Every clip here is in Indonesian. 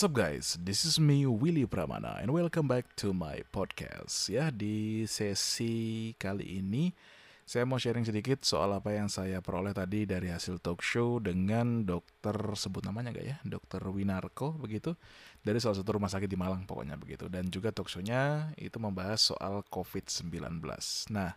What's up guys? This is me Willy Pramana and welcome back to my podcast. Ya, di sesi kali ini saya mau sharing sedikit soal apa yang saya peroleh tadi dari hasil talk show dengan dokter sebut namanya gak ya? Dokter Winarko begitu dari salah satu rumah sakit di Malang pokoknya begitu dan juga talk show-nya itu membahas soal COVID-19. Nah,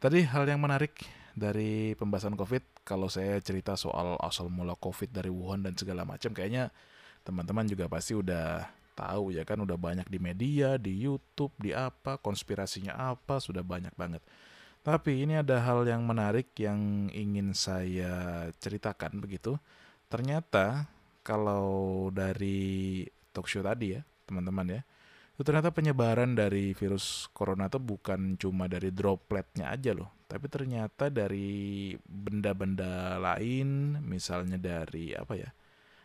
tadi hal yang menarik dari pembahasan COVID kalau saya cerita soal asal mula COVID dari Wuhan dan segala macam kayaknya teman-teman juga pasti udah tahu ya kan udah banyak di media, di YouTube, di apa, konspirasinya apa, sudah banyak banget. Tapi ini ada hal yang menarik yang ingin saya ceritakan begitu. Ternyata kalau dari talk show tadi ya, teman-teman ya, itu ternyata penyebaran dari virus corona itu bukan cuma dari dropletnya aja loh, tapi ternyata dari benda-benda lain, misalnya dari apa ya?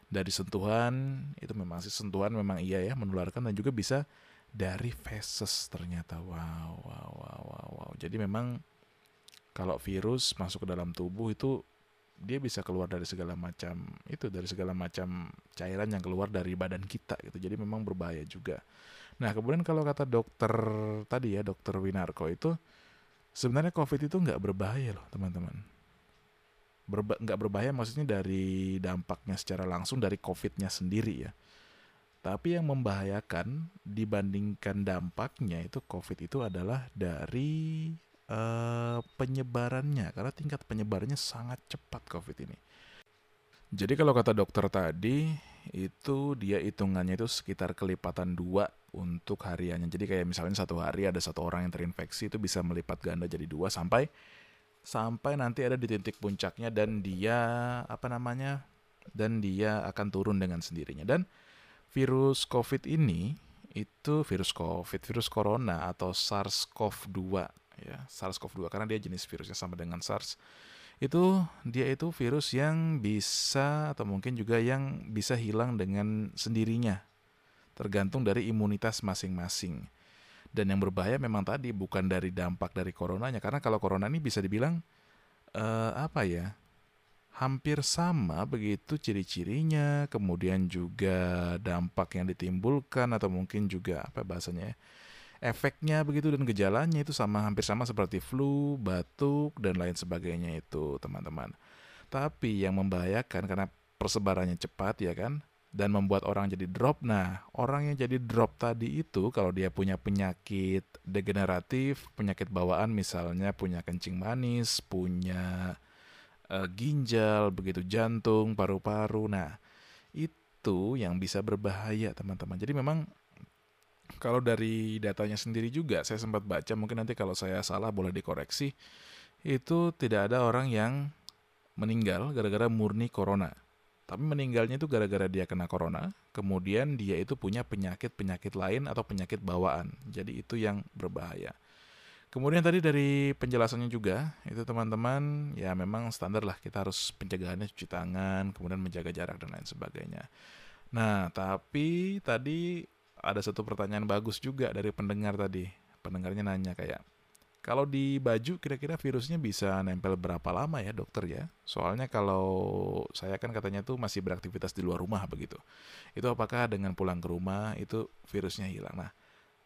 Dari sentuhan itu memang sih sentuhan memang iya ya menularkan dan juga bisa dari feses ternyata. Wow wow wow wow wow. Jadi memang kalau virus masuk ke dalam tubuh itu dia bisa keluar dari segala macam itu dari segala macam cairan yang keluar dari badan kita gitu. Jadi memang berbahaya juga. Nah kemudian kalau kata dokter tadi ya dokter Winarko itu sebenarnya covid itu nggak berbahaya loh teman-teman berba nggak berbahaya maksudnya dari dampaknya secara langsung dari COVID-nya sendiri ya. Tapi yang membahayakan dibandingkan dampaknya itu COVID itu adalah dari uh, penyebarannya karena tingkat penyebarannya sangat cepat COVID ini. Jadi kalau kata dokter tadi itu dia hitungannya itu sekitar kelipatan dua untuk hariannya. Jadi kayak misalnya satu hari ada satu orang yang terinfeksi itu bisa melipat ganda jadi dua sampai sampai nanti ada di titik puncaknya dan dia apa namanya dan dia akan turun dengan sendirinya. Dan virus COVID ini itu virus COVID virus corona atau SARS-CoV-2 ya SARS-CoV-2 karena dia jenis virusnya sama dengan SARS. Itu dia itu virus yang bisa atau mungkin juga yang bisa hilang dengan sendirinya. Tergantung dari imunitas masing-masing dan yang berbahaya memang tadi bukan dari dampak dari coronanya karena kalau corona ini bisa dibilang uh, apa ya hampir sama begitu ciri-cirinya kemudian juga dampak yang ditimbulkan atau mungkin juga apa bahasanya ya, efeknya begitu dan gejalanya itu sama hampir sama seperti flu, batuk dan lain sebagainya itu teman-teman. Tapi yang membahayakan karena persebarannya cepat ya kan, dan membuat orang jadi drop. Nah, orang yang jadi drop tadi itu kalau dia punya penyakit degeneratif, penyakit bawaan misalnya punya kencing manis, punya uh, ginjal, begitu jantung, paru-paru. Nah, itu yang bisa berbahaya, teman-teman. Jadi memang kalau dari datanya sendiri juga saya sempat baca, mungkin nanti kalau saya salah boleh dikoreksi. Itu tidak ada orang yang meninggal gara-gara murni corona tapi meninggalnya itu gara-gara dia kena corona, kemudian dia itu punya penyakit-penyakit lain atau penyakit bawaan. Jadi itu yang berbahaya. Kemudian tadi dari penjelasannya juga, itu teman-teman ya memang standar lah kita harus pencegahannya cuci tangan, kemudian menjaga jarak dan lain sebagainya. Nah, tapi tadi ada satu pertanyaan bagus juga dari pendengar tadi. Pendengarnya nanya kayak, kalau di baju kira-kira virusnya bisa nempel berapa lama ya dokter ya? Soalnya kalau saya kan katanya tuh masih beraktivitas di luar rumah begitu. Itu apakah dengan pulang ke rumah itu virusnya hilang? Nah,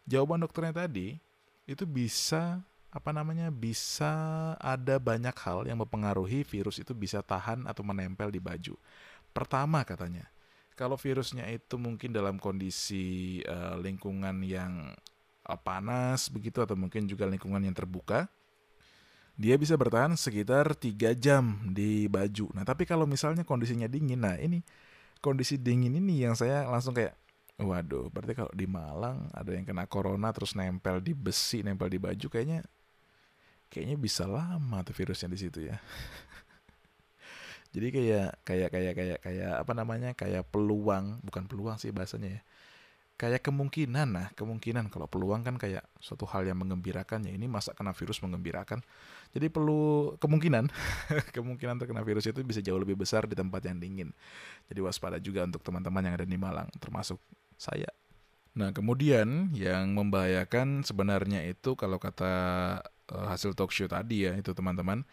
jawaban dokternya tadi itu bisa apa namanya bisa ada banyak hal yang mempengaruhi virus itu bisa tahan atau menempel di baju. Pertama katanya, kalau virusnya itu mungkin dalam kondisi uh, lingkungan yang panas begitu atau mungkin juga lingkungan yang terbuka dia bisa bertahan sekitar 3 jam di baju. Nah, tapi kalau misalnya kondisinya dingin, nah ini kondisi dingin ini yang saya langsung kayak waduh, berarti kalau di Malang ada yang kena corona terus nempel di besi, nempel di baju kayaknya kayaknya bisa lama tuh virusnya di situ ya. Jadi kayak kayak kayak kayak kayak apa namanya? kayak peluang, bukan peluang sih bahasanya ya kayak kemungkinan nah kemungkinan kalau peluang kan kayak suatu hal yang mengembirakan ya ini masa kena virus mengembirakan jadi perlu kemungkinan kemungkinan terkena virus itu bisa jauh lebih besar di tempat yang dingin jadi waspada juga untuk teman-teman yang ada di Malang termasuk saya nah kemudian yang membahayakan sebenarnya itu kalau kata uh, hasil talk show tadi ya itu teman-teman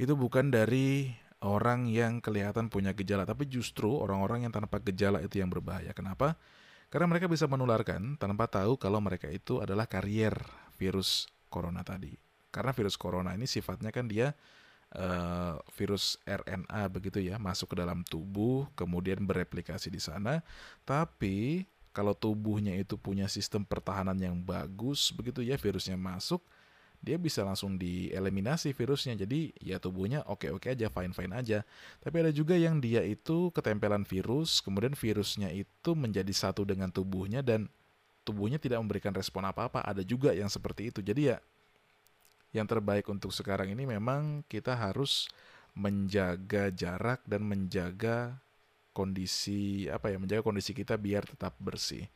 itu bukan dari orang yang kelihatan punya gejala, tapi justru orang-orang yang tanpa gejala itu yang berbahaya. Kenapa? Karena mereka bisa menularkan tanpa tahu kalau mereka itu adalah karier virus corona tadi. Karena virus corona ini sifatnya kan dia uh, virus RNA begitu ya, masuk ke dalam tubuh, kemudian bereplikasi di sana. Tapi kalau tubuhnya itu punya sistem pertahanan yang bagus begitu ya, virusnya masuk, dia bisa langsung dieliminasi virusnya. Jadi ya tubuhnya oke-oke aja, fine-fine aja. Tapi ada juga yang dia itu ketempelan virus, kemudian virusnya itu menjadi satu dengan tubuhnya dan tubuhnya tidak memberikan respon apa-apa. Ada juga yang seperti itu. Jadi ya yang terbaik untuk sekarang ini memang kita harus menjaga jarak dan menjaga kondisi apa ya menjaga kondisi kita biar tetap bersih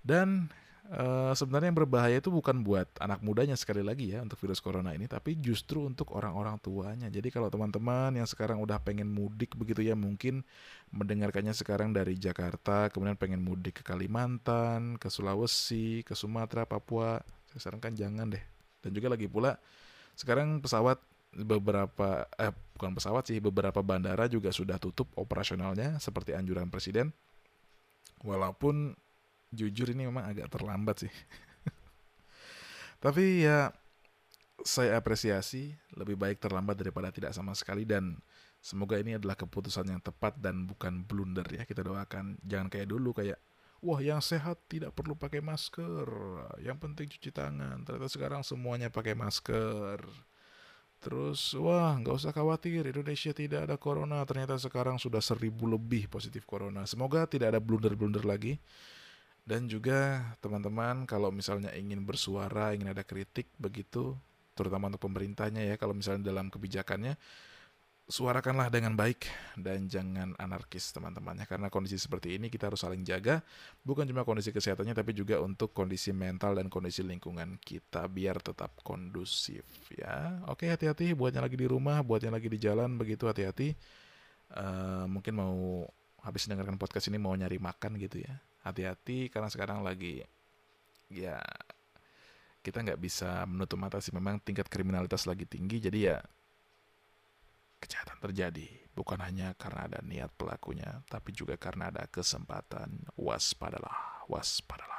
dan Uh, sebenarnya yang berbahaya itu bukan buat anak mudanya sekali lagi ya untuk virus corona ini, tapi justru untuk orang-orang tuanya. Jadi kalau teman-teman yang sekarang udah pengen mudik begitu ya, mungkin mendengarkannya sekarang dari Jakarta, kemudian pengen mudik ke Kalimantan, ke Sulawesi, ke Sumatera, Papua, saya sarankan jangan deh. Dan juga lagi pula sekarang pesawat beberapa eh bukan pesawat sih beberapa bandara juga sudah tutup operasionalnya seperti anjuran presiden. Walaupun jujur ini memang agak terlambat sih. Tapi ya saya apresiasi lebih baik terlambat daripada tidak sama sekali dan semoga ini adalah keputusan yang tepat dan bukan blunder ya. Kita doakan jangan kayak dulu kayak wah yang sehat tidak perlu pakai masker, yang penting cuci tangan. Ternyata sekarang semuanya pakai masker. Terus, wah nggak usah khawatir, Indonesia tidak ada corona. Ternyata sekarang sudah seribu lebih positif corona. Semoga tidak ada blunder-blunder lagi. Dan juga teman-teman kalau misalnya ingin bersuara, ingin ada kritik begitu, terutama untuk pemerintahnya ya, kalau misalnya dalam kebijakannya, suarakanlah dengan baik dan jangan anarkis teman-temannya karena kondisi seperti ini kita harus saling jaga bukan cuma kondisi kesehatannya tapi juga untuk kondisi mental dan kondisi lingkungan kita biar tetap kondusif ya. Oke hati-hati buatnya lagi di rumah buatnya lagi di jalan begitu hati-hati. Uh, mungkin mau habis dengarkan podcast ini mau nyari makan gitu ya hati-hati karena sekarang lagi ya kita nggak bisa menutup mata sih. Memang tingkat kriminalitas lagi tinggi jadi ya kejahatan terjadi. Bukan hanya karena ada niat pelakunya tapi juga karena ada kesempatan. Waspadalah waspadalah